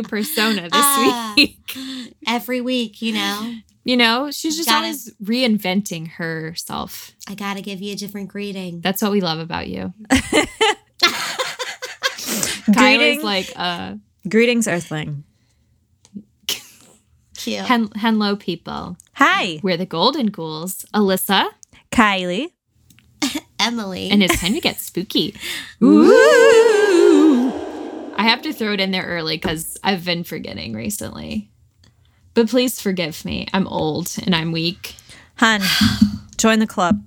out a, a new persona this Ah. week. Every week, you know, You know, she's just Gotta- always reinventing herself. I gotta give you a different greeting. That's what we love about you. Kylie's Greeting, like, uh, greetings, Earthling. Cute. hen- hello, people. Hi, We're the Golden Ghouls, Alyssa, Kylie. Emily. and it's time to get spooky. I have to throw it in there early because I've been forgetting recently. But please forgive me. I'm old and I'm weak. Hun, join the club.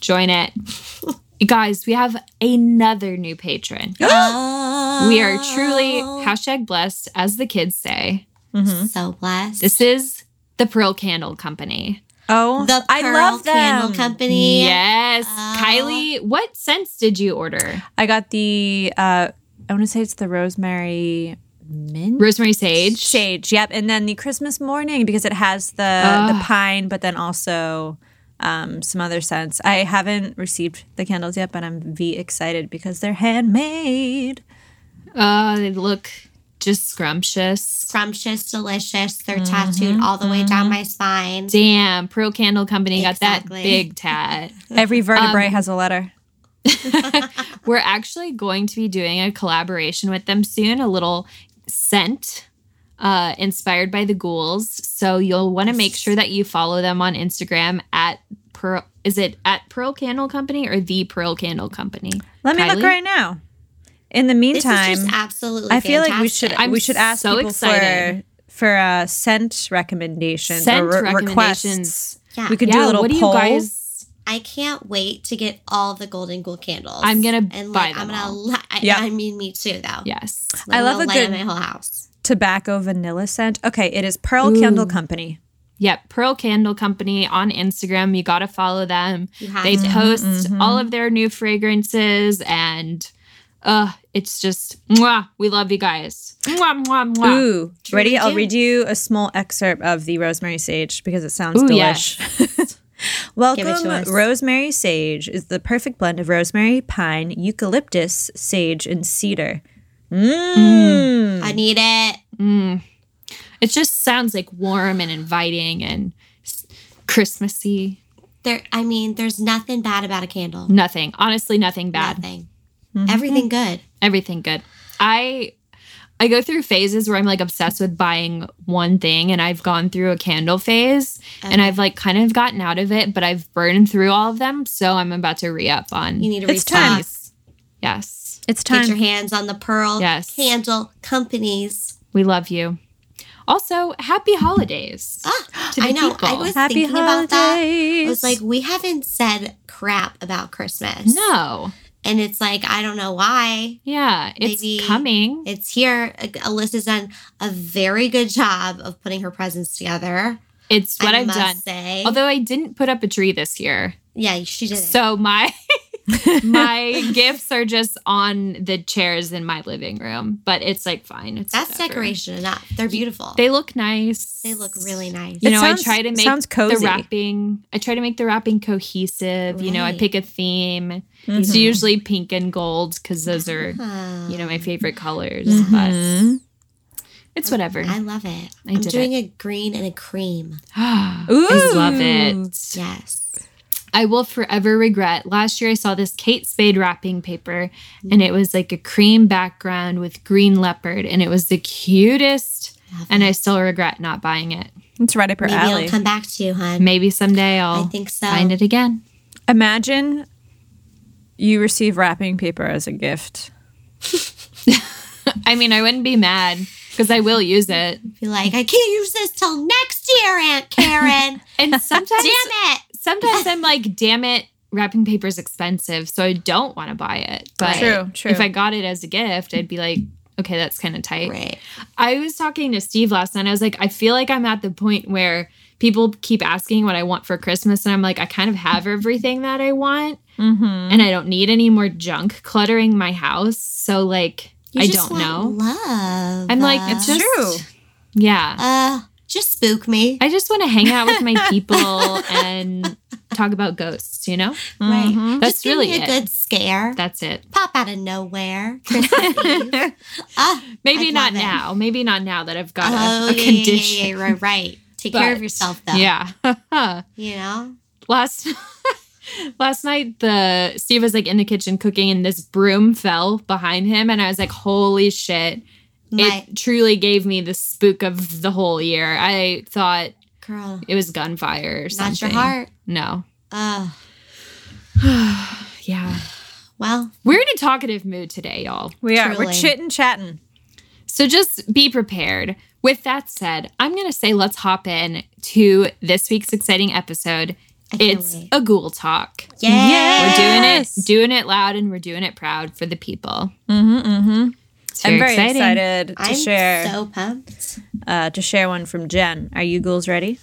Join it. Guys, we have another new patron. oh, We are truly hashtag blessed, as the kids say. Mm-hmm. so blessed. This is the Pearl Candle Company. Oh, the I Pearl love them. Candle Company. Yes. Oh. Kylie, what scents did you order? I got the. uh I want to say it's the rosemary mint Rosemary sage. sage. Yep, and then the Christmas morning because it has the Ah. the pine, but then also um, some other scents. I haven't received the candles yet, but I'm v excited because they're handmade. Uh, they look just scrumptious. Scrumptious, delicious. They're tattooed all the way down my spine. Damn, Pearl Candle Company got that big tat. Every vertebrae Um, has a letter. We're actually going to be doing a collaboration with them soon, a little scent uh, inspired by the ghouls. So you'll want to make sure that you follow them on Instagram at Pearl. Is it at Pearl Candle Company or the Pearl Candle Company? Let me look right now. In the This meantime, is just absolutely I feel like we should. I'm we should ask so people excited. for for uh, scent recommendations Scent or re- recommendations. requests. Yeah. We could do a little what do poll. you guys? I can't wait to get all the golden ghoul candles. I'm gonna and buy like I'm them gonna. all. Li- I, Yep. I mean, me too, though. Yes. Like, I love gonna a light good- up my whole house. tobacco vanilla scent. Okay, it is Pearl Ooh. Candle Company. Yep, Pearl Candle Company on Instagram. You got to follow them. They to. post mhm. all of their new fragrances and uh it's just mwah, we love you guys. Mwah, mwah, mwah. Ooh, Truly ready? I'll read you a small excerpt of the rosemary sage because it sounds Ooh, delish. Welcome, Give it to us. rosemary sage is the perfect blend of rosemary, pine, eucalyptus, sage, and cedar. Mmm. I need it. Mm. It just sounds like warm and inviting and Christmassy. There. I mean, there's nothing bad about a candle. Nothing. Honestly, nothing bad. Nothing. Mm-hmm. Everything good. Everything good. I I go through phases where I'm like obsessed with buying one thing and I've gone through a candle phase and I've like kind of gotten out of it, but I've burned through all of them, so I'm about to re-up on You need to It's restock. time. Yes. Yes. It's Get time. your hands on the pearl Yes. candle companies. We love you. Also, happy holidays. Ah, To the I know. I was Happy thinking about that. I was like, we haven't said crap about Christmas. No. And it's like, I don't know why. Yeah, it's Maybe coming. It's here. Alyssa's done a very good job of putting her presents together. It's what I I've must done. Say. Although I didn't put up a tree this year. yeah, she did. So my my gifts are just on the chairs in my living room, but it's like fine. It's That's whatever. decoration enough. They're beautiful. They look nice. They look really nice. You It know, sounds- I try to make sounds the wrapping. I try to make the wrapping cohesive. You know, I pick a theme. It's Mhm. usually pink and gold because those are Ah, you know my favorite colors. Mhm. But it's whatever. I love it. I I'm did doing a green and a cream. I love it. Yes. I will forever regret. Last year, I saw this Kate Spade wrapping paper, and it was like a cream background with green leopard, and it was the cutest. Love And it. I still regret not buying it. It's right up her Maybe alley. I'll come back to you, hon. Maybe someday I'll I'll think so. find it again. Imagine you receive wrapping paper as a gift. I mean, I wouldn't be mad because I will use it. Be like, I can't use this till next year, Aunt Karen. And sometimes, Damn it. Sometimes I'm like, damn it, wrapping paper is expensive, so I don't want to buy it. But True, true. if I got it as a gift, I'd be like, okay, that's kind of tight. Right. I was talking to Steve last night. I was like, I feel like I'm at the point where people keep asking what I want for Christmas, and I'm like, I kind of have everything that I want, Mm-hmm. and I don't need any more junk cluttering my house. So like, You I don't know. Love. I'm like, it's just True. yeah. Uh, just spook me. I just want to hang out with my people and talk about ghosts, you know? Right. That's Just give really me a it. good scare. That's it. Pop out of nowhere. Christmas Eve. Ah, Maybe I'd not love it. now. Maybe not now that I've got Oh, a, a yeah, condition. Yeah, yeah, right, right. Take care of yourself, though. Yeah. You know? last last night the Steve was like in the kitchen cooking and this broom fell behind him and I was like, holy shit. My It truly gave me the spook of the whole year. I thought girl. it was gunfire or something. Not your heart. No. Uh, Yeah. well, We're in a talkative mood today, y'all. We are. We're Truly. chitting chatting. So just be prepared. With that said, I'm going to say let's hop in to this week's exciting episode. It's wait. a ghoul talk. yeah. We're doing it, doing it loud, and we're doing it proud for the people. Mm-hmm, mm-hmm. It's I'm very, very exciting. excited to I'm share so pumped. uh, to share one from Jen. Are you ghouls ready?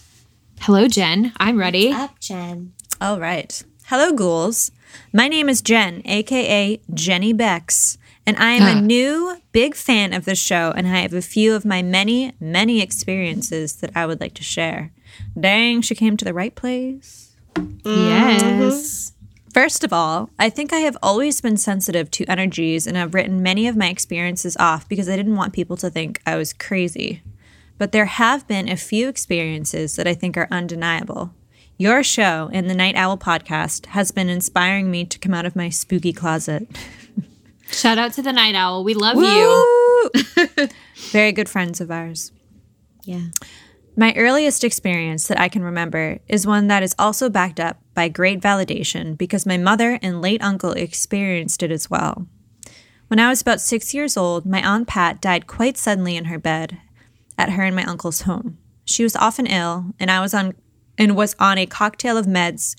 Hello, Jen. I'm ready. Up, Jen. All right. Hello, ghouls. My name is Jen, aka Jenny Bex, and I am a Ah. new big fan of the show, and I have a few of my many, many experiences that I would like to share. Dang, she came to the right place. Yes. First of all, I think I have always been sensitive to energies and have written many of my experiences off because I didn't want people to think I was crazy. But there have been a few experiences that I think are undeniable. Your show and the Night Owl podcast has been inspiring me to come out of my spooky closet. Shout out to the Night Owl. We love you. Very good friends of ours. Yeah. My earliest experience that I can remember is one that is also backed up by great validation because my mother and late uncle experienced it as well. When I was about six years old, my Aunt Pat died quite suddenly in her bed at her and my uncle's home. She was often ill, and I was on and was on a cocktail of meds,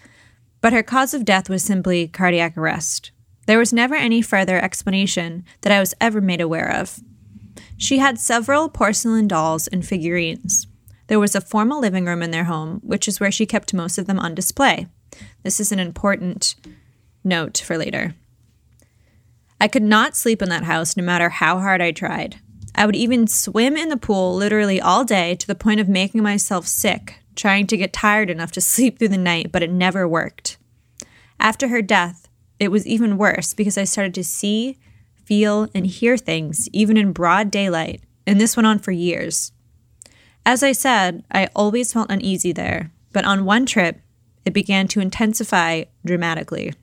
but her cause of death was simply cardiac arrest. There was never any further explanation that I was ever made aware of. She had several porcelain dolls and figurines. There was a formal living room in their home, which is where she kept most of them on display. This is an important note for later. I could not sleep in that house no matter how hard I tried. I would even swim in the pool literally all day to the point of making myself sick, trying to get tired enough to sleep through the night, but it never worked. After her death, it was even worse because I started to see, feel, and hear things even in broad daylight, and this went on for years. As I said, I always felt uneasy there, but on one trip, it began to intensify dramatically.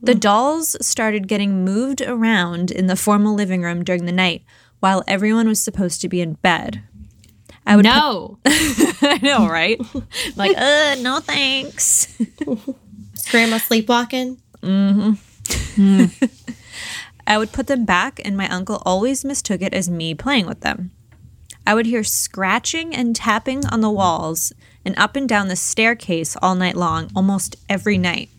The dolls started getting moved around in the formal living room during the night while everyone was supposed to be in bed. I would No. I know, right? like, uh, no thanks. Grandma sleepwalking? I would put them back, and my uncle always mistook it as me playing with them. I would hear scratching and tapping on the walls and up and down the staircase all night long, almost every night.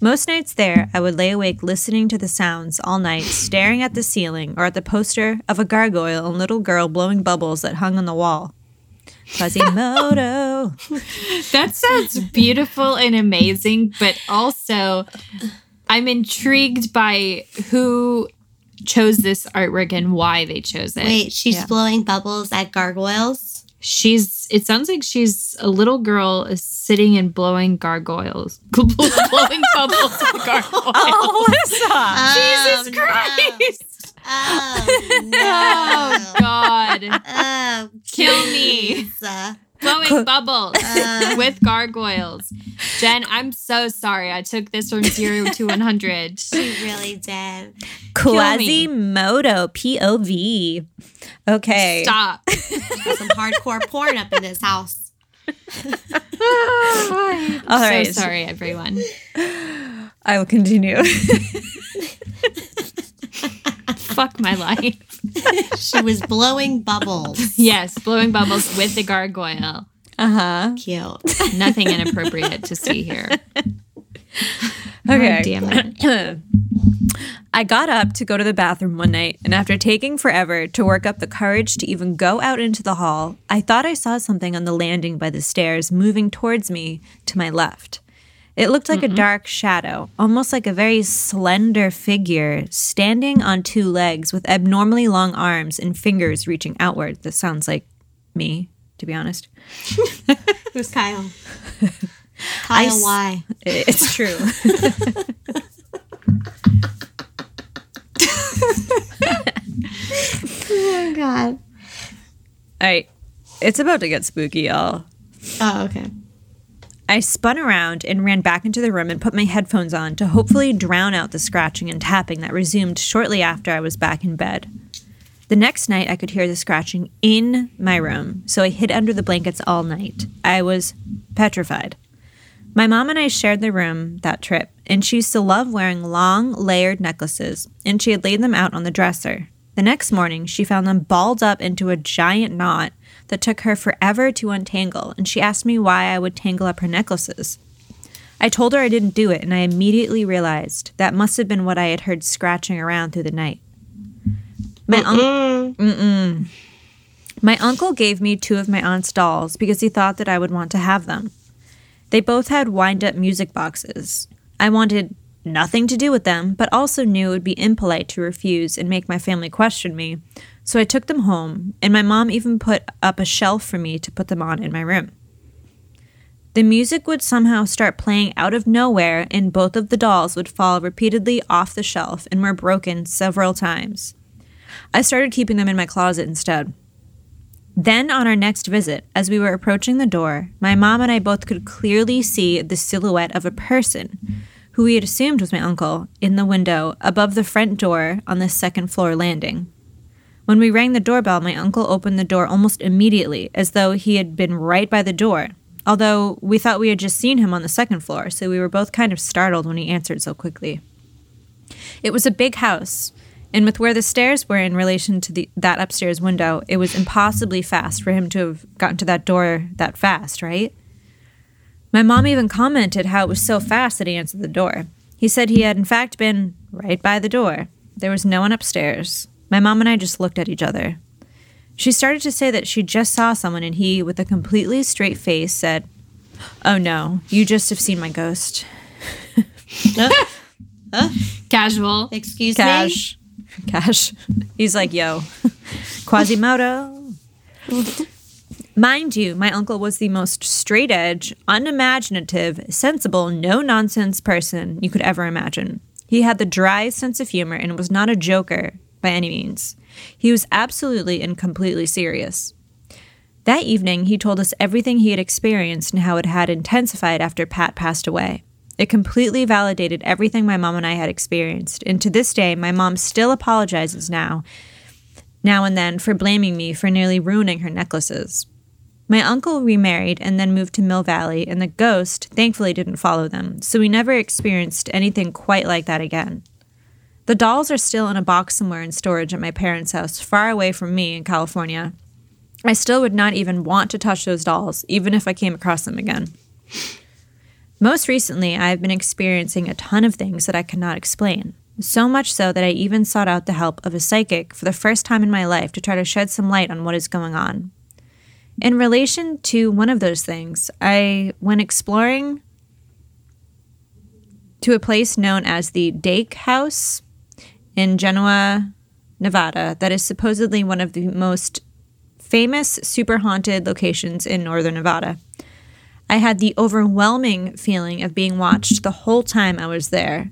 Most nights there, I would lay awake listening to the sounds all night, staring at the ceiling or at the poster of a gargoyle and little girl blowing bubbles that hung on the wall. Quasimodo. That sounds beautiful and amazing, but also I'm intrigued by who chose this artwork and why they chose it. Wait, she's Yeah. blowing bubbles at gargoyles. She's it sounds like she's a little girl is sitting and blowing gargoyles. blowing bubbles at gargoyles. oh, Alyssa. Jesus Oh, Christ. Oh, no. Oh God. Oh, Kill me. Jeez. Blowing bubbles Uh. with gargoyles. Jen, I'm so sorry. I took this from zero to 100. she really did. Quasimodo, POV. Okay. Stop. Some hardcore porn up in this house. All so right. sorry, everyone. I will continue. Fuck my life. She was blowing bubbles. Yes, blowing bubbles with the gargoyle. Uh huh. Cute. Nothing inappropriate to see here. Okay. God damn it. I got up to go to the bathroom one night, and after taking forever to work up the courage to even go out into the hall, I thought I saw something on the landing by the stairs moving towards me to my left. It looked like a dark shadow, almost like a very slender figure standing on two legs with abnormally long arms and fingers reaching outward. This sounds like me, to be honest. Who's Kyle? Kyle, why? It's true. Oh God. All right. It's about to get spooky, y'all. Oh, okay. I spun around and ran back into the room and put my headphones on to hopefully drown out the scratching and tapping that resumed shortly after I was back in bed. The next night, I could hear the scratching in my room, so I hid under the blankets all night. I was petrified. My mom and I shared the room that trip, and she used to love wearing long, layered necklaces, and she had laid them out on the dresser. The next morning, she found them balled up into a giant knot that took her forever to untangle, and she asked me why I would tangle up her necklaces. I told her I didn't do it, and I immediately realized that must have been what I had heard scratching around through the night. My uncle. My uncle gave me two of my aunt's dolls because he thought that I would want to have them. They both had wind up music boxes. I wanted nothing to do with them, but also knew it would be impolite to refuse and make my family question me. So I took them home, and my mom even put up a shelf for me to put them on in my room. The music would somehow start playing out of nowhere, and both of the dolls would fall repeatedly off the shelf and were broken several times. I started keeping them in my closet instead. Then, on our next visit, as we were approaching the door, my mom and I both could clearly see the silhouette of a person, who we had assumed was my uncle, in the window above the front door on the second floor landing. When we rang the doorbell, my uncle opened the door almost immediately, as though he had been right by the door, although we thought we had just seen him on the second floor, so we were both kind of startled when he answered so quickly. It was a big house, and with where the stairs were in relation to the, that upstairs window, it was impossibly fast for him to have gotten to that door that fast, right? My mom even commented how it was so fast that he answered the door. He said he had, in fact, been right by the door. There was no one upstairs. My mom and I just looked at each other. She started to say that she just saw someone, and he, with a completely straight face, said, Oh no, you just have seen my ghost. Casual. Excuse me. Cash. Cash. He's like, yo, Quasimodo. Mind you, my uncle was the most straight edge, unimaginative, sensible, no nonsense person you could ever imagine. He had the dry sense of humor and was not a joker by any means. He was absolutely and completely serious. That evening, he told us everything he had experienced and how it had intensified after Pat passed away. It completely validated everything my mom and I had experienced, and to this day, my mom still apologizes now, now and then, for blaming me for nearly ruining her necklaces. My uncle remarried and then moved to Mill Valley, and the ghost thankfully didn't follow them, so we never experienced anything quite like that again. The dolls are still in a box somewhere in storage at my parents' house, far away from me in California. I still would not even want to touch those dolls, even if I came across them again. Most recently, I have been experiencing a ton of things that I cannot explain. So much so that I even sought out the help of a psychic for the first time in my life to try to shed some light on what is going on. In relation to one of those things, I went exploring to a place known as the Dake House in Genoa, Nevada, that is supposedly one of the most famous super haunted locations in northern Nevada. I had the overwhelming feeling of being watched the whole time I was there.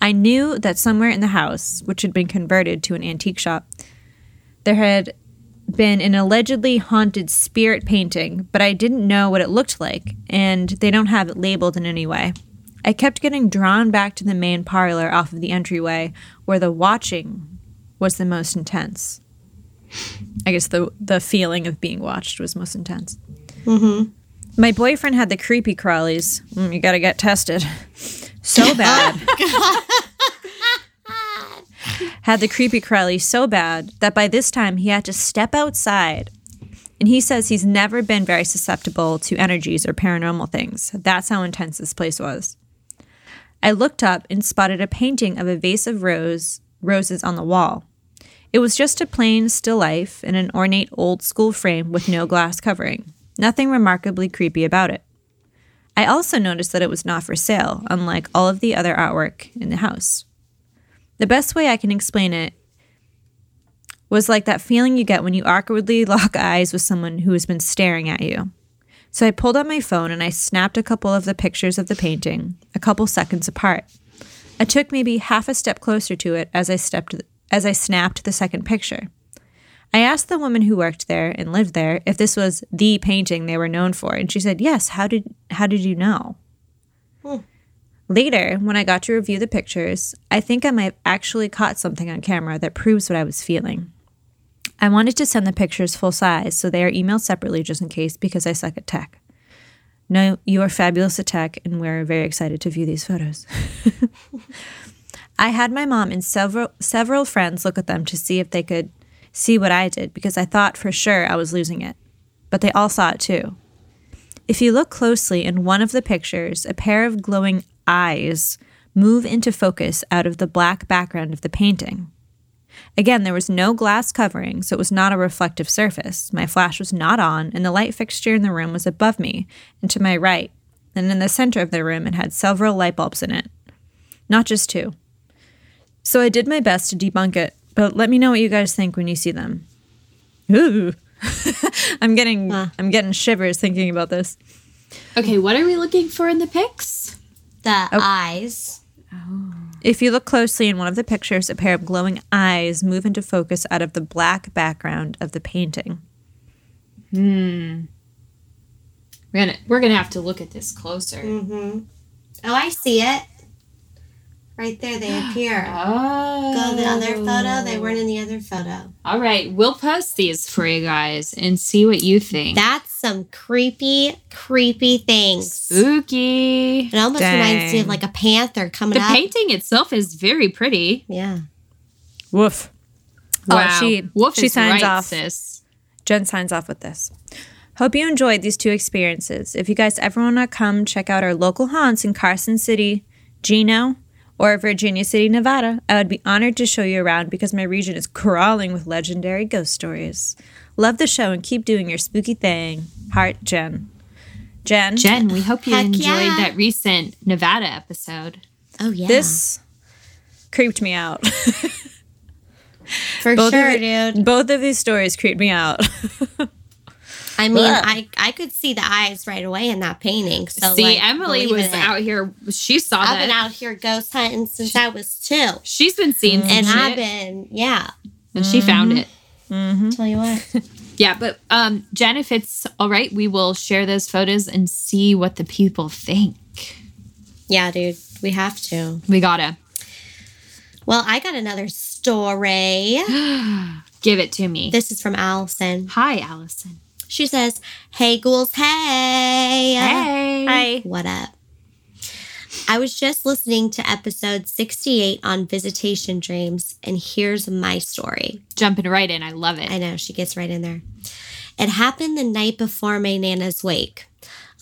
I knew that somewhere in the house, which had been converted to an antique shop, there had been an allegedly haunted spirit painting, but I didn't know what it looked like, and they don't have it labeled in any way. I kept getting drawn back to the main parlor off of the entryway, where the watching was the most intense. I guess the the feeling of being watched was most intense. My boyfriend had the creepy crawlies. Mm, you got to get tested. So bad. had the creepy crawlies so bad that by this time he had to step outside. And he says he's never been very susceptible to energies or paranormal things. That's how intense this place was. I looked up and spotted a painting of a vase of rose roses on the wall. It was just a plain still life in an ornate old school frame with no glass covering. Nothing remarkably creepy about it. I also noticed that it was not for sale, unlike all of the other artwork in the house. The best way I can explain it was like that feeling you get when you awkwardly lock eyes with someone who has been staring at you. So I pulled out my phone and I snapped a couple of the pictures of the painting, a couple seconds apart. I took maybe half a step closer to it as I stepped as I snapped the second picture. I asked the woman who worked there and lived there if this was the painting they were known for, and she said, "Yes, how did how did you know?" Hmm. Later, when I got to review the pictures, I think I might have actually caught something on camera that proves what I was feeling. I wanted to send the pictures full size, so they are emailed separately just in case because I suck at tech. No, you are fabulous at tech, and we're very excited to view these photos. I had my mom and several several friends look at them to see if they could see what I did because I thought for sure I was losing it. But they all saw it too. If you look closely in one of the pictures, a pair of glowing eyes move into focus out of the black background of the painting. Again, there was no glass covering, so it was not a reflective surface. My flash was not on, and the light fixture in the room was above me and to my right. And in the center of the room, it had several light bulbs in it. Not just two. So I did my best to debunk it, but let me know what you guys think when you see them. Ooh. I'm getting I'm getting shivers thinking about this. Okay, what are we looking for in the pics? The oh. eyes. Oh. If you look closely in one of the pictures, a pair of glowing eyes move into focus out of the black background of the painting. Hmm. We're gonna we're gonna have to look at this closer. Mm-hmm. Oh, I see it. Right there, they appear. Oh. Go to the other photo. They weren't in the other photo. All right, we'll post these for you guys and see what you think. That's some creepy, creepy things. Spooky. It almost reminds me of like a panther coming The up. painting itself is very pretty. yeah. Woof. Wow. Oh, she Wolf she signs right, off. sis. Jen signs off with this. Hope you enjoyed these two experiences. If you guys ever want to come check out our local haunts in Carson City, Genoa, or Virginia City, Nevada, I would be honored to show you around because my region is crawling with legendary ghost stories. Love the show and keep doing your spooky thing. Heart, Jen. Jen, Jen, we hope you Heck enjoyed yeah. that recent Nevada episode. Oh yeah. this creeped me out. for both sure, of dude. Both of these stories creeped me out. I mean, Ugh. I I could see the eyes right away in that painting. So See, like, Emily was it. out here. She saw that. I've that. been out here ghost hunting since I was two, She's been seeing and shit, I've been yeah. and she found it. Mm-hmm. Tell you what. Yeah, but um, Jen, if it's all right, we will share those photos and see what the people think. yeah, dude, we have to. We gotta Well, I got another story. give it to me. This is from Allison. Hi, Allison. She says, "Hey, ghouls, hey, uh, Hey. Hi. What up? I was just listening to episode 68 on visitation dreams, and here's my story. Jumping right in. I love it. I know, she gets right in there. It happened the night before my Nana's wake.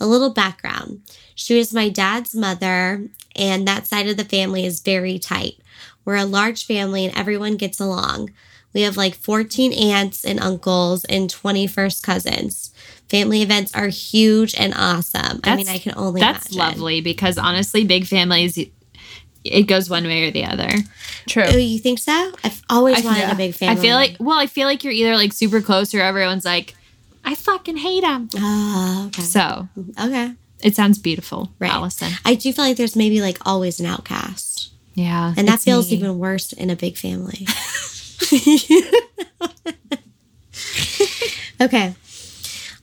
A little background she was my dad's mother, and that side of the family is very tight. We're a large family, and everyone gets along. We have like 14 aunts and uncles and 21st cousins. Family events are huge and awesome. I mean, I can only That's imagine. lovely because honestly, big families, it goes one way or the other. True. Oh, you think so? I've always I- wanted yeah. a big family. I feel like, well, I feel like you're either like super close or everyone's like, I fucking hate them. Oh, ah, okay. So Okay. it sounds beautiful, Right. Allison. I do feel like there's maybe like always an outcast. Yeah. And that feels me. even worse in a big family. okay.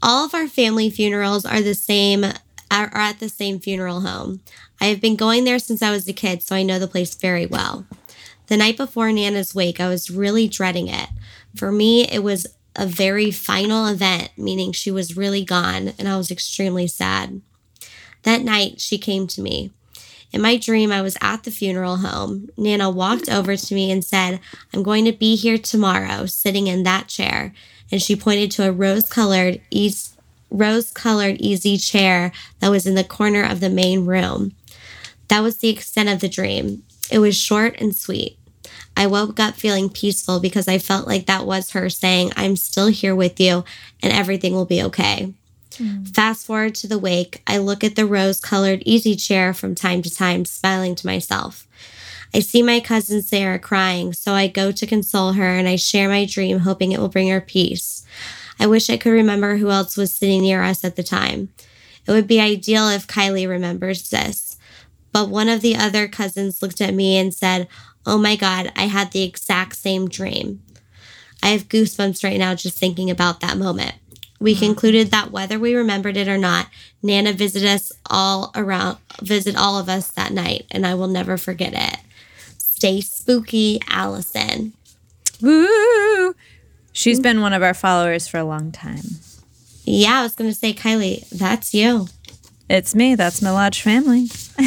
All of our family funerals are the same are at the same funeral home. I have been going there since I was a kid, so I know the place very well. The night before Nana's wake, I was really dreading it. For me, it was a very final event, meaning she was really gone, and I was extremely sad. That night, she came to me. In my dream, I was at the funeral home. Nana walked over to me and said, I'm going to be here tomorrow, sitting in that chair. And she pointed to a rose colored east rose colored easy chair that was in the corner of the main room. That was the extent of the dream. It was short and sweet. I woke up feeling peaceful because I felt like that was her saying, I'm still here with you and everything will be okay. Hmm. Fast forward to the wake, I look at the rose colored easy chair from time to time, smiling to myself. I see my cousin Sarah crying, so I go to console her and I share my dream, hoping it will bring her peace. I wish I could remember who else was sitting near us at the time. It would be ideal if Kylie remembers this. But one of the other cousins looked at me and said, Oh my God, I had the exact same dream. I have goosebumps right now just thinking about that moment. We mm-hmm. concluded that whether we remembered it or not, Nana visited us all around, visit all of us that night, and I will never forget it. Stay spooky, Allison. Woo! She's mm-hmm. been one of our followers for a long time. Yeah, I was going to say, Kylie, that's you. It's me. That's my large family.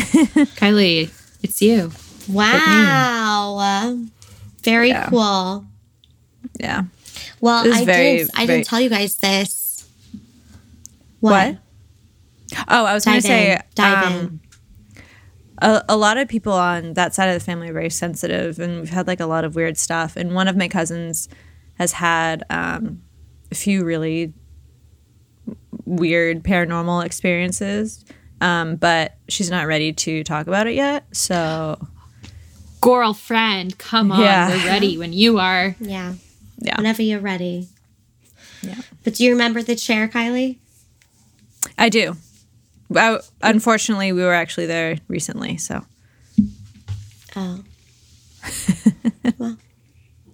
Kylie, it's you. Wow. Very Yeah. cool. Yeah. Well, I very, didn't I very- didn't tell you guys this. What? Oh, I was going to say. Dive um, in. a, a lot of people on that side of the family are very sensitive, and we've had like a lot of weird stuff. And one of my cousins has had um, a few really weird paranormal experiences, um, but she's not ready to talk about it yet. So Girlfriend, come on. Yeah. We're ready when you are. Yeah. yeah, Whenever you're ready. Yeah. But do you remember the chair, Kylie? I do. I, unfortunately, we were actually there recently, so Oh. well,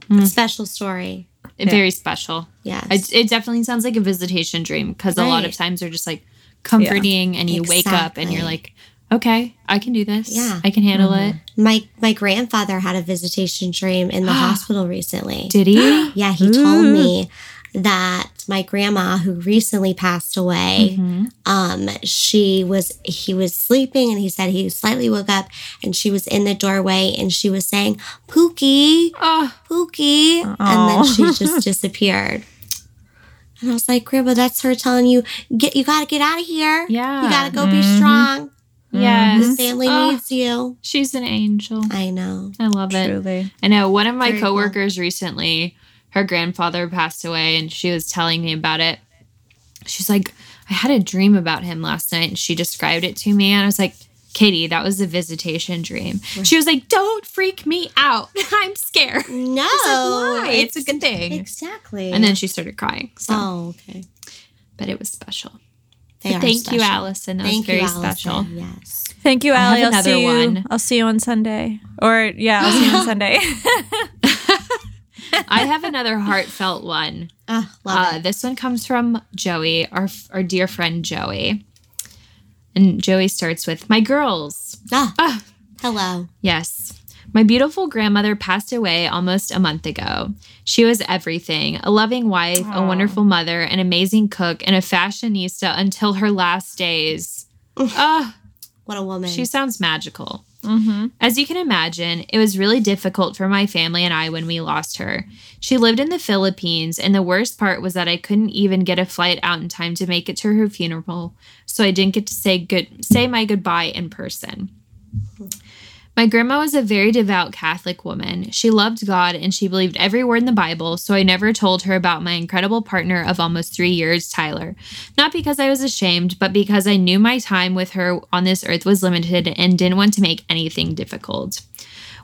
hmm. special story. Very special. Yeah. It, it definitely sounds like a visitation dream because a lot of times they're just like comforting and you wake up and you're like, okay, I can do this. Yeah. I can handle mm-hmm. it. my my grandfather had a visitation dream in the hospital recently. Did he? Yeah, he told me that my grandma, who recently passed away, Mm-hmm. um, she was he was sleeping and he said he slightly woke up and she was in the doorway and she was saying, Pookie, Oh, Pookie. And then she just disappeared. And I was like, Grandma, that's her telling you, get you gotta get out of here. Yeah. You gotta go be strong. yes. The family Oh, needs you. She's an angel. I know. I love it. I know one of my Very cool. coworkers recently, her grandfather passed away, and she was telling me about it. She's like, I had a dream about him last night, and she described it to me, and I was like, Katie, that was a visitation dream. She was like, Don't freak me out. I'm scared. No. Why? It's, a good thing. Exactly. And then she started crying. So, Oh, okay. but it was special. They are thank special. you, Allison. That Thank was very you, special. Yes. Thank you, I Allie. I'll see you. one. I'll see you on Sunday. Or yeah, I'll see you on Sunday. I have another heartfelt one. Love Uh, it. this one comes from Joey, our our dear friend Joey. And Joey starts with my girls. Ah, Ah, hello. yes. My beautiful grandmother passed away almost a month ago. She was everything a loving wife, a wonderful mother, an amazing cook, and a fashionista until her last days. Ah, What a woman. she sounds magical. Mm-hmm. As you can imagine, it was really difficult for my family and I when we lost her. She lived in the Philippines, and the worst part was that I couldn't even get a flight out in time to make it to her funeral, so I didn't get to say good say my goodbye in person. My grandma was a very devout Catholic woman. She loved God and she believed every word in the Bible, so I never told her about my incredible partner of almost three years, Tyler. Not because I was ashamed, but because I knew my time with her on this earth was limited and didn't want to make anything difficult.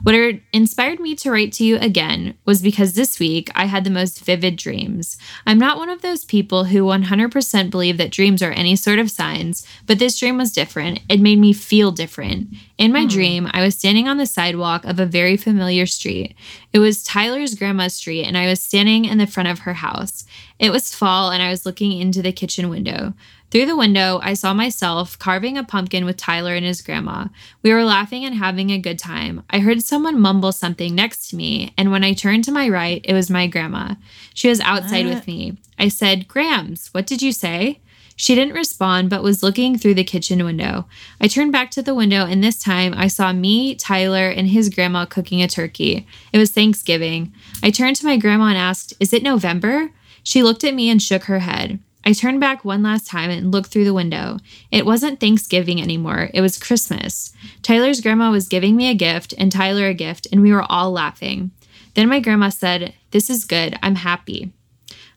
What inspired me to write to you again was because this week I had the most vivid dreams. I'm not one of those people who 100% believe that dreams are any sort of signs, but this dream was different. It made me feel different. In my hmm. dream, I was standing on the sidewalk of a very familiar street. It was Tyler's grandma's street, and I was standing in the front of her house. It was fall, and I was looking into the kitchen window. Through the window, I saw myself carving a pumpkin with Tyler and his grandma. We were laughing and having a good time. I heard someone mumble something next to me, and when I turned to my right, it was my grandma. She was outside with ah. me. I said, Grams, what did you say? She didn't respond, but was looking through the kitchen window. I turned back to the window, and this time I saw me, Tyler, and his grandma cooking a turkey. It was Thanksgiving. I turned to my grandma and asked, Is it November? She looked at me and shook her head. I turned back one last time and looked through the window. It wasn't Thanksgiving anymore, it was Christmas. Tyler's grandma was giving me a gift and Tyler a gift, and we were all laughing. Then my grandma said, This is good. I'm happy.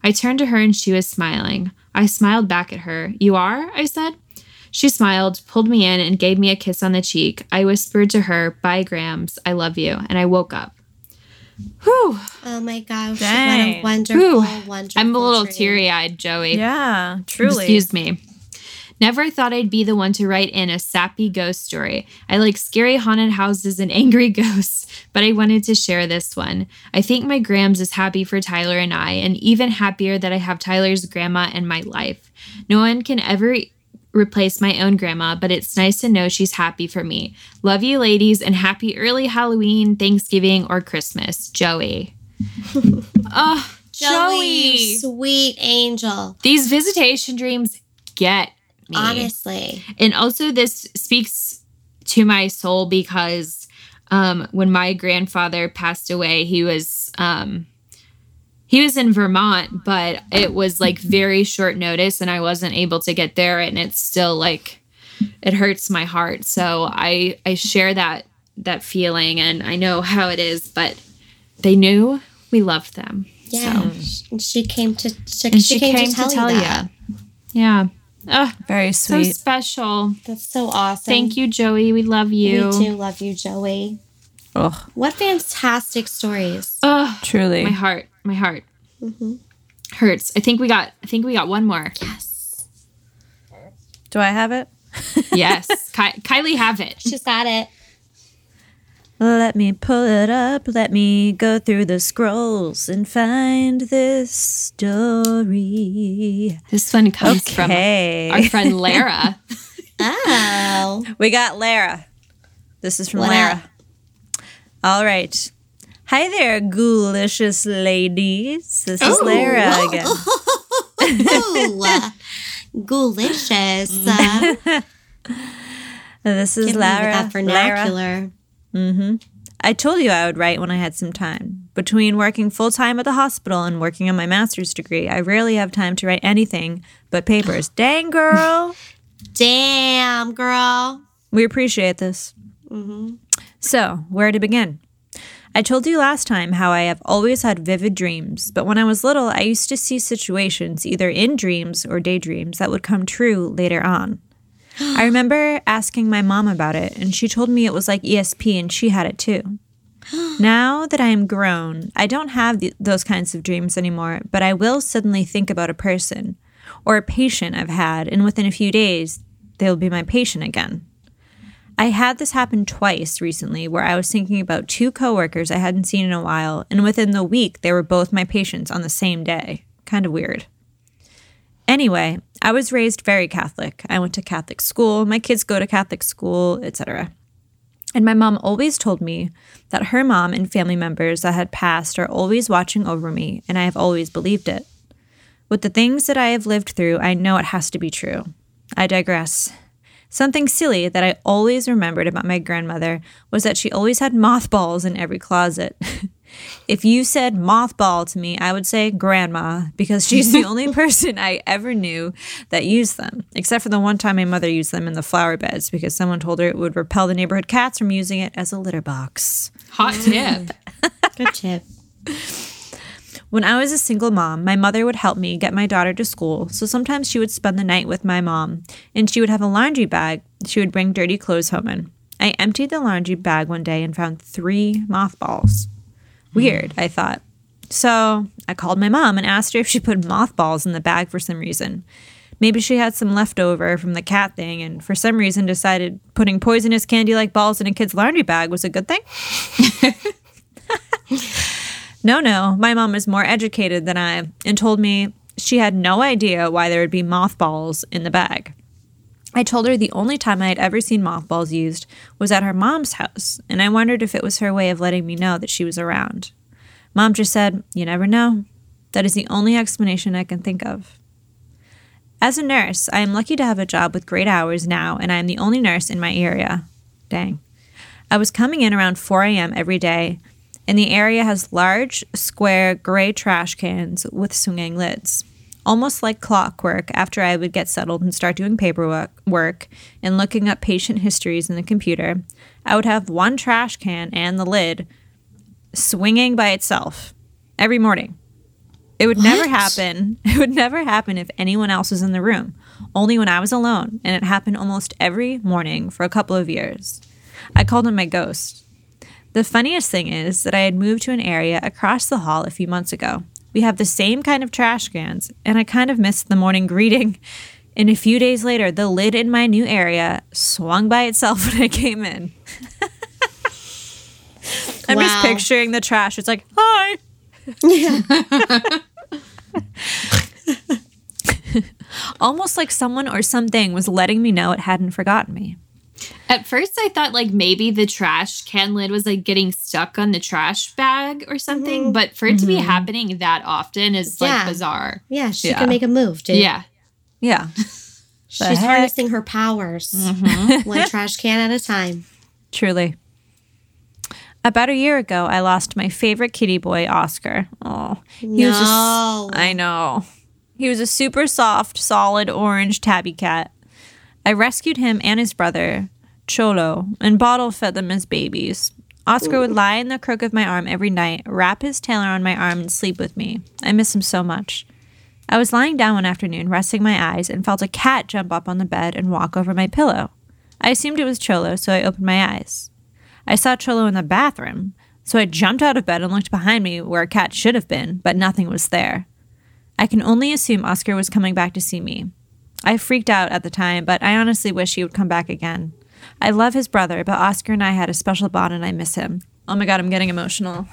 I turned to her and she was smiling. I smiled back at her. You are? I said. She smiled, pulled me in, and gave me a kiss on the cheek. I whispered to her, Bye, Grams. I love you. And I woke up. Whew. Oh my gosh. Dang. What a wonderful, Whew. wonderful. I'm a little teary eyed, Joey. Yeah, truly. Excuse me. Never thought I'd be the one to write in a sappy ghost story. I like scary haunted houses and angry ghosts, but I wanted to share this one. I think my Grams is happy for Tyler and I, and even happier that I have Tyler's grandma in my life. No one can ever replace my own grandma, but it's nice to know she's happy for me. Love you, ladies, and happy early Halloween, Thanksgiving, or Christmas. Joey. oh, Joey, Joey. sweet angel. These visitation dreams get me. Honestly. And also, this speaks to my soul because um, when my grandfather passed away, he was um, he was in Vermont, but it was like very short notice, and I wasn't able to get there, and it's still like it hurts my heart. So I I share that that feeling, and I know how it is, but they knew we loved them. Yeah. So, And she came to she, and she, came, to tell, you that. you. Yeah. Oh, Very sweet. so special. That's so awesome. Thank you, Joey. We love you. We do Love you, Joey. oh, What fantastic stories. Oh, truly. my heart, my heart Mhm. hurts. I think we got. I think we got one more. Yes. Do I have it? Yes, Ky- Kylie, have it. She's got it. Let me pull it up. Let me go through the scrolls and find this story. This one comes from our friend Lara. Oh. we got Lara. This is from What Lara. up? All right. Hi there, ghoulish ladies. This is Ooh. Lara again. Ooh, uh, Uh, This is Lara. that vernacular. Mm-hmm. I told you I would write when I had some time. Between working full time at the hospital and working on my master's degree, I rarely have time to write anything but papers. Dang, girl. Damn, girl. We appreciate this. Mm-hmm. So, where to begin? I told you last time how I have always had vivid dreams, but when I was little, I used to see situations either in dreams or daydreams that would come true later on. I remember asking my mom about it, and she told me it was like ESP and she had it too. Now that I am grown, I don't have th- those kinds of dreams anymore, but I will suddenly think about a person or a patient I've had, and within a few days, they'll be my patient again. I had this happen twice recently where I was thinking about two coworkers I hadn't seen in a while, and within the week, they were both my patients on the same day. Kind of weird. Anyway, I was raised very Catholic. I went to Catholic school, my kids go to Catholic school, etc. And my mom always told me that her mom and family members that had passed are always watching over me, and I have always believed it. With the things that I have lived through, I know it has to be true. I digress. Something silly that I always remembered about my grandmother was that she always had mothballs in every closet. if you said mothball to me, I would say grandma because she's the only person I ever knew that used them, except for the one time my mother used them in the flower beds because someone told her it would repel the neighborhood cats from using it as a litter box. Hot tip. Good tip. When I was a single mom, my mother would help me get my daughter to school, so sometimes she would spend the night with my mom, and she would have a laundry bag she would bring dirty clothes home in. I emptied the laundry bag one day and found three mothballs. Weird, I thought. So I called my mom and asked her if she put mothballs in the bag for some reason. Maybe she had some leftover from the cat thing and for some reason decided putting poisonous candy like balls in a kid's laundry bag was a good thing. No, no, my mom is more educated than I and told me she had no idea why there would be mothballs in the bag. I told her the only time I had ever seen mothballs used was at her mom's house, and I wondered if it was her way of letting me know that she was around. Mom just said, You never know. That is the only explanation I can think of. As a nurse, I am lucky to have a job with great hours now, and I am the only nurse in my area. Dang. I was coming in around 4 a.m. every day, and the area has large, square, gray trash cans with swinging lids. Almost like clockwork, after I would get settled and start doing paperwork work and looking up patient histories in the computer, I would have one trash can and the lid swinging by itself every morning. It would never happen. It would never happen if anyone else was in the room, only when I was alone, and it happened almost every morning for a couple of years. I called him my ghost. The funniest thing is that I had moved to an area across the hall a few months ago. We have the same kind of trash cans, and I kind of missed the morning greeting. And a few days later, the lid in my new area swung by itself when I came in. I'm just picturing the trash. It's like, hi. Almost like someone or something was letting me know it hadn't forgotten me. At first, I thought like maybe the trash can lid was like getting stuck on the trash bag or something, mm, but for it to be mm-hmm. happening that often is like Yeah. bizarre. Yeah, she Yeah. can make a move, dude. Yeah. Yeah. She's heck? harnessing her powers. Mm-hmm. One trash can at a time. Truly. About a year ago, I lost my favorite kitty boy, Oscar. Oh, he was No. just, I know. He was a super soft, solid orange tabby cat. I rescued him and his brother, Cholo, and bottle fed them as babies. Oscar would lie in the crook of my arm every night, wrap his tail around my arm, and sleep with me. I miss him so much. I was lying down one afternoon, resting my eyes, and felt a cat jump up on the bed and walk over my pillow. I assumed it was Cholo, so I opened my eyes. I saw Cholo in the bathroom, so I jumped out of bed and looked behind me where a cat should have been, but nothing was there. I can only assume Oscar was coming back to see me. I freaked out at the time, but I honestly wish he would come back again. I love his brother, but Oscar and I had a special bond and I miss him. Oh my god, I'm getting emotional.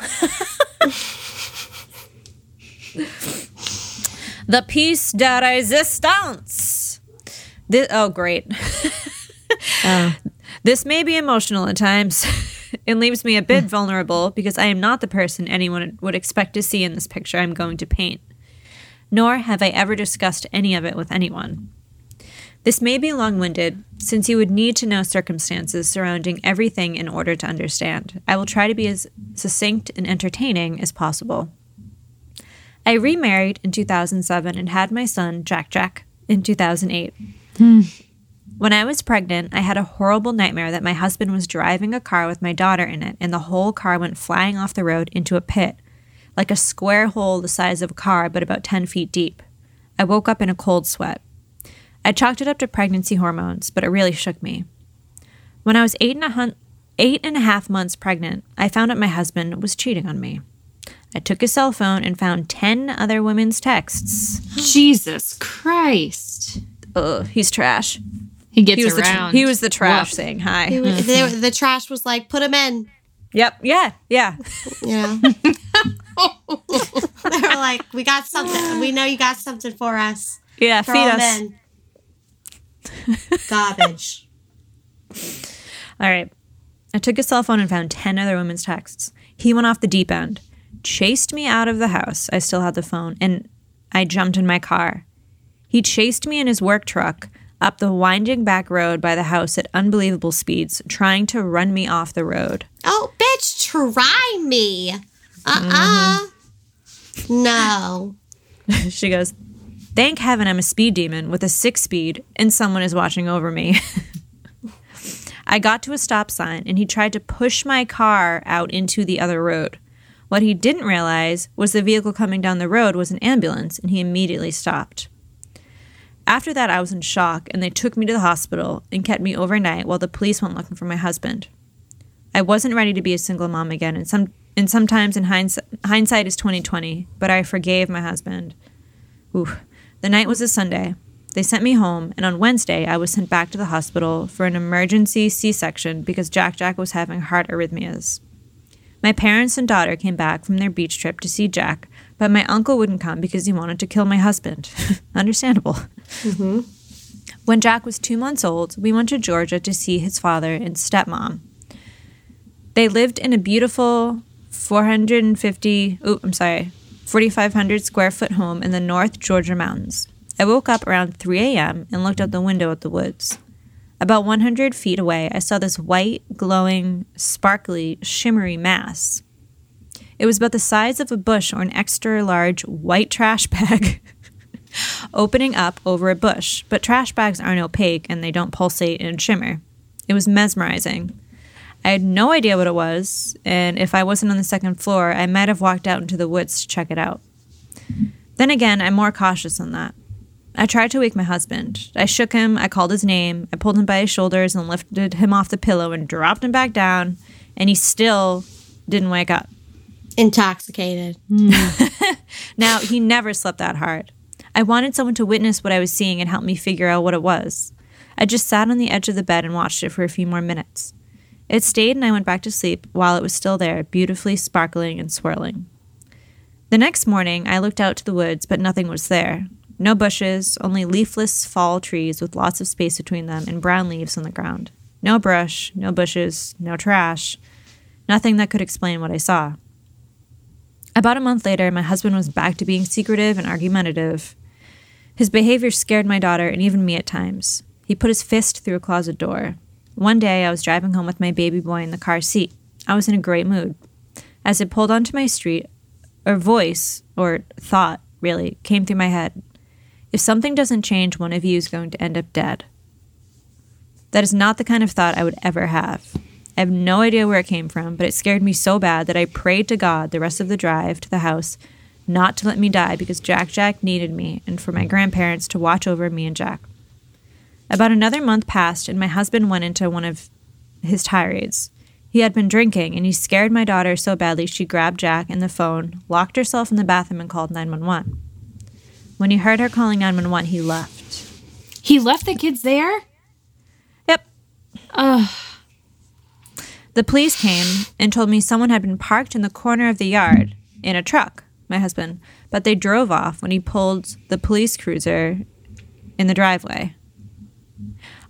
the piece de resistance. This, oh, great. Oh. This may be emotional at times. it leaves me a bit mm. vulnerable because I am not the person anyone would expect to see in this picture I'm going to paint. Nor have I ever discussed any of it with anyone. This may be long winded, since you would need to know circumstances surrounding everything in order to understand. I will try to be as succinct and entertaining as possible. I remarried in 2007 and had my son, Jack Jack, in 2008. Hmm. When I was pregnant, I had a horrible nightmare that my husband was driving a car with my daughter in it, and the whole car went flying off the road into a pit, like a square hole the size of a car, but about 10 feet deep. I woke up in a cold sweat. I chalked it up to pregnancy hormones, but it really shook me. When I was eight and a, hun- eight and a half months pregnant, I found out my husband was cheating on me. I took his cell phone and found 10 other women's texts. Jesus Christ. Ugh, he's trash. He gets He was, the, tr- around. he was the trash Woof. saying hi. They were- they the trash was like, put him in. Yep. Yeah. Yeah. You know? they were like, we got something. We know you got something for us. Yeah. Throw feed us. in. Garbage. All right. I took his cell phone and found 10 other women's texts. He went off the deep end, chased me out of the house. I still had the phone, and I jumped in my car. He chased me in his work truck up the winding back road by the house at unbelievable speeds, trying to run me off the road. Oh, bitch, try me. Uh uh No. she goes, Thank heaven I'm a speed demon with a six speed and someone is watching over me. I got to a stop sign and he tried to push my car out into the other road. What he didn't realize was the vehicle coming down the road was an ambulance and he immediately stopped. After that, I was in shock and they took me to the hospital and kept me overnight while the police went looking for my husband. I wasn't ready to be a single mom again, and some and sometimes in hindsight, hindsight is twenty twenty. But I forgave my husband. Ooh, the night was a Sunday. They sent me home, and on Wednesday I was sent back to the hospital for an emergency C-section because Jack Jack was having heart arrhythmias. My parents and daughter came back from their beach trip to see Jack, but my uncle wouldn't come because he wanted to kill my husband. Understandable. Mm-hmm. When Jack was two months old, we went to Georgia to see his father and stepmom. They lived in a beautiful 450, oh, I'm sorry, 4,500 square foot home in the North Georgia mountains. I woke up around 3 a.m. and looked out the window at the woods. About 100 feet away, I saw this white, glowing, sparkly, shimmery mass. It was about the size of a bush or an extra large white trash bag opening up over a bush, but trash bags aren't opaque and they don't pulsate and shimmer. It was mesmerizing. I had no idea what it was, and if I wasn't on the second floor, I might have walked out into the woods to check it out. Then again, I'm more cautious than that. I tried to wake my husband. I shook him, I called his name, I pulled him by his shoulders and lifted him off the pillow and dropped him back down, and he still didn't wake up. Intoxicated. Now, he never slept that hard. I wanted someone to witness what I was seeing and help me figure out what it was. I just sat on the edge of the bed and watched it for a few more minutes. It stayed and I went back to sleep while it was still there, beautifully sparkling and swirling. The next morning, I looked out to the woods, but nothing was there. No bushes, only leafless fall trees with lots of space between them and brown leaves on the ground. No brush, no bushes, no trash. Nothing that could explain what I saw. About a month later, my husband was back to being secretive and argumentative. His behavior scared my daughter and even me at times. He put his fist through a closet door. One day, I was driving home with my baby boy in the car seat. I was in a great mood. As I pulled onto my street, a voice, or thought, really, came through my head. If something doesn't change, one of you is going to end up dead. That is not the kind of thought I would ever have. I have no idea where it came from, but it scared me so bad that I prayed to God the rest of the drive to the house not to let me die because Jack Jack needed me and for my grandparents to watch over me and Jack. About another month passed, and my husband went into one of his tirades. He had been drinking, and he scared my daughter so badly she grabbed Jack and the phone, locked herself in the bathroom, and called 911. When he heard her calling 911, he left. He left the kids there? Yep. Ugh. The police came and told me someone had been parked in the corner of the yard in a truck, my husband, but they drove off when he pulled the police cruiser in the driveway.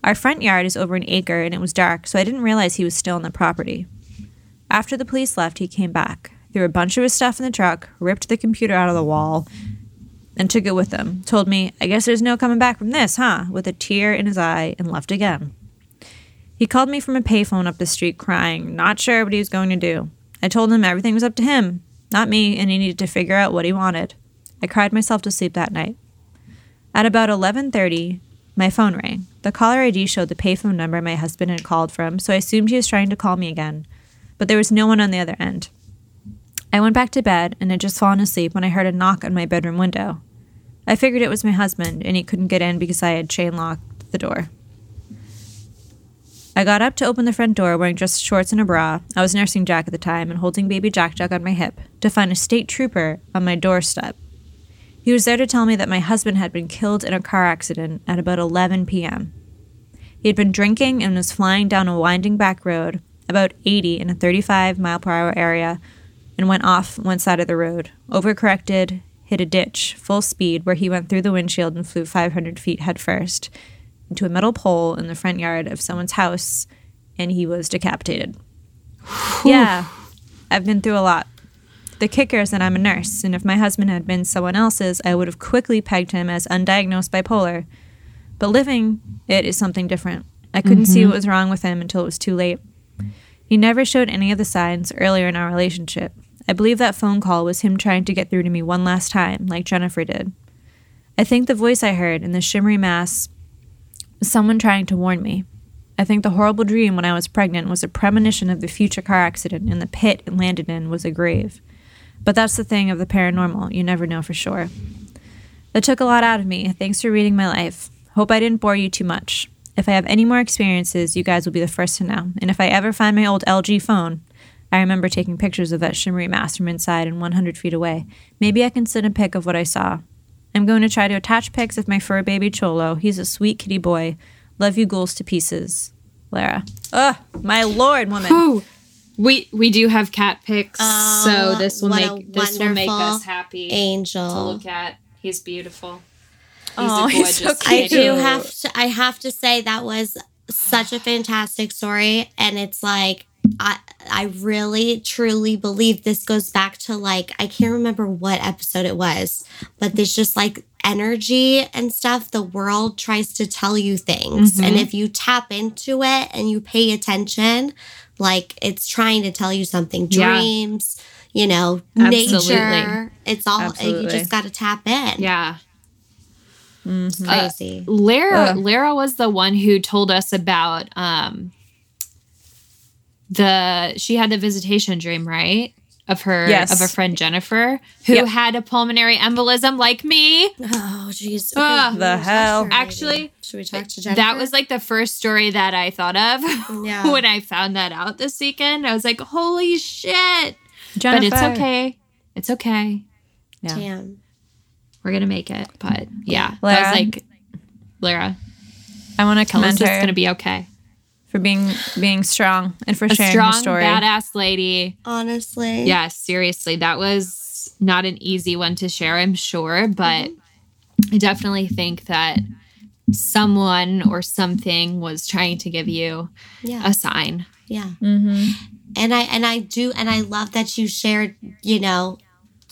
Our front yard is over an acre and it was dark, so I didn't realize he was still on the property. After the police left, he came back, threw a bunch of his stuff in the truck, ripped the computer out of the wall, and took it with him. Told me, I guess there's no coming back from this, huh? With a tear in his eye, and left again. He called me from a payphone up the street crying, not sure what he was going to do. I told him everything was up to him, not me, and he needed to figure out what he wanted. I cried myself to sleep that night. At about 11:30, my phone rang. The caller ID showed the payphone number my husband had called from, so I assumed he was trying to call me again, but there was no one on the other end. I went back to bed and had just fallen asleep when I heard a knock on my bedroom window. I figured it was my husband, and he couldn't get in because I had chain locked the door. I got up to open the front door wearing just shorts and a bra. I was nursing Jack at the time and holding baby Jack Jack on my hip to find a state trooper on my doorstep. He was there to tell me that my husband had been killed in a car accident at about 11 p.m. He had been drinking and was flying down a winding back road, about 80 in a 35 mile per hour area, and went off one side of the road, overcorrected, hit a ditch, full speed, where he went through the windshield and flew 500 feet headfirst into a metal pole in the front yard of someone's house, and he was decapitated. yeah, I've been through a lot. The kicker is that I'm a nurse, and if my husband had been someone else's, I would have quickly pegged him as undiagnosed bipolar. But living it is something different. I couldn't see mm-hmm. what was wrong with him until it was too late. He never showed any of the signs earlier in our relationship. I believe that phone call was him trying to get through to me one last time, like Jennifer did. I think the voice I heard in the shimmery mass was someone trying to warn me. I think the horrible dream when I was pregnant was a premonition of the future car accident, and the pit it landed in was a grave. But that's the thing of the paranormal, you never know for sure. That took a lot out of me. Thanks for reading my life. Hope I didn't bore you too much. If I have any more experiences, you guys will be the first to know. And if I ever find my old LG phone, I remember taking pictures of that shimmery mass from inside and 100 feet away. Maybe I can send a pic of what I saw. I'm going to try to attach pics of my fur baby Cholo. He's a sweet kitty boy. Love you ghouls to pieces. Lara. Ugh, my lord, woman. Whew. We we do have cat pics, Oh, so this will make this will make us happy Angel to look at. He's beautiful. He's Oh, he's so cute. I do have to I have to say that was such a fantastic story and it's like I I really truly believe this goes back to like I can't remember what episode it was, but there's just like energy and stuff the world tries to tell you things and if you tap into it and you pay attention like it's trying to tell you something Yeah. dreams you know Absolutely. nature it's all you just got to tap in Yeah. it's Uh, crazy Lara Ugh. Lara was the one who told us about um the she had the visitation dream, right? Of her Yes. of a friend Jennifer who Yep. had a pulmonary embolism like me. Oh, jeez. Ugh. The hell? Actually, should we talk to Jennifer? That was like the first story that I thought of Yeah. when I found that out this weekend. I was like, holy shit. Jennifer. But it's okay. It's okay. Yeah. Damn. We're gonna make it. But yeah. I was like, Lara, I want to tell us commend it's gonna be okay. For being being strong and for A sharing strong, her story. badass lady. Honestly. Yes, seriously. That was not an easy one to share, I'm sure, but Mm-hmm. I definitely think that someone or something was trying to give you Yeah. a sign. Yeah. Mm-hmm. and I and I do and I love that you shared, you know,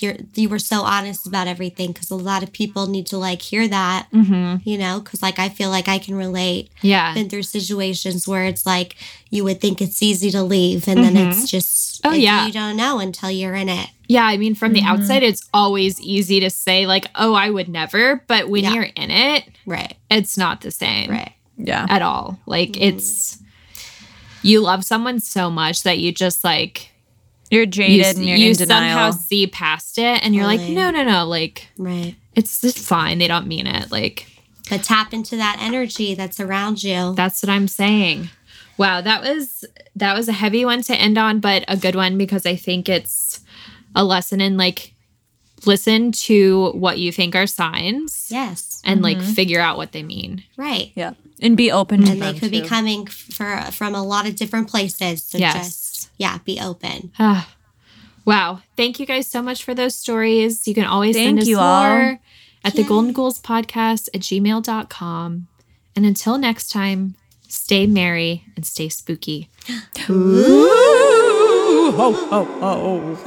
you're you were so honest about everything because a lot of people need to like hear that, Mm-hmm. you know, because like I feel like I can relate. Yeah. Been through situations where it's like you would think it's easy to leave, and then it's just Oh, it- yeah. you don't know until you're in it. Yeah, I mean, from the Mm-hmm. outside, it's always easy to say, like, oh, I would never. But when Yeah. you're in it, Right. it's not the same Right. Yeah. at all. Like, Mm-hmm. it's, you love someone so much that you just like, You're you, jaded and you're you in somehow denial. see past it and you're like, no, no, no. Like, Right. it's just fine. They don't mean it. Like, But tap into that energy that's around you. that's what I'm saying. Wow, that was that was a heavy one to end on, but a good one because I think it's a lesson in like listen to what you think are signs. yes. and like mm-hmm. figure out what they mean. Right. Yeah. And be open to And they them, could be coming for from a lot of different places. So Yes. just yeah, be open. Ah. wow. Thank you guys so much for those stories. You can always send Thank us you more all. at the Golden Ghouls podcast at gmail.com. And until next time, stay merry and stay spooky. Ooh, ho, ho, ho.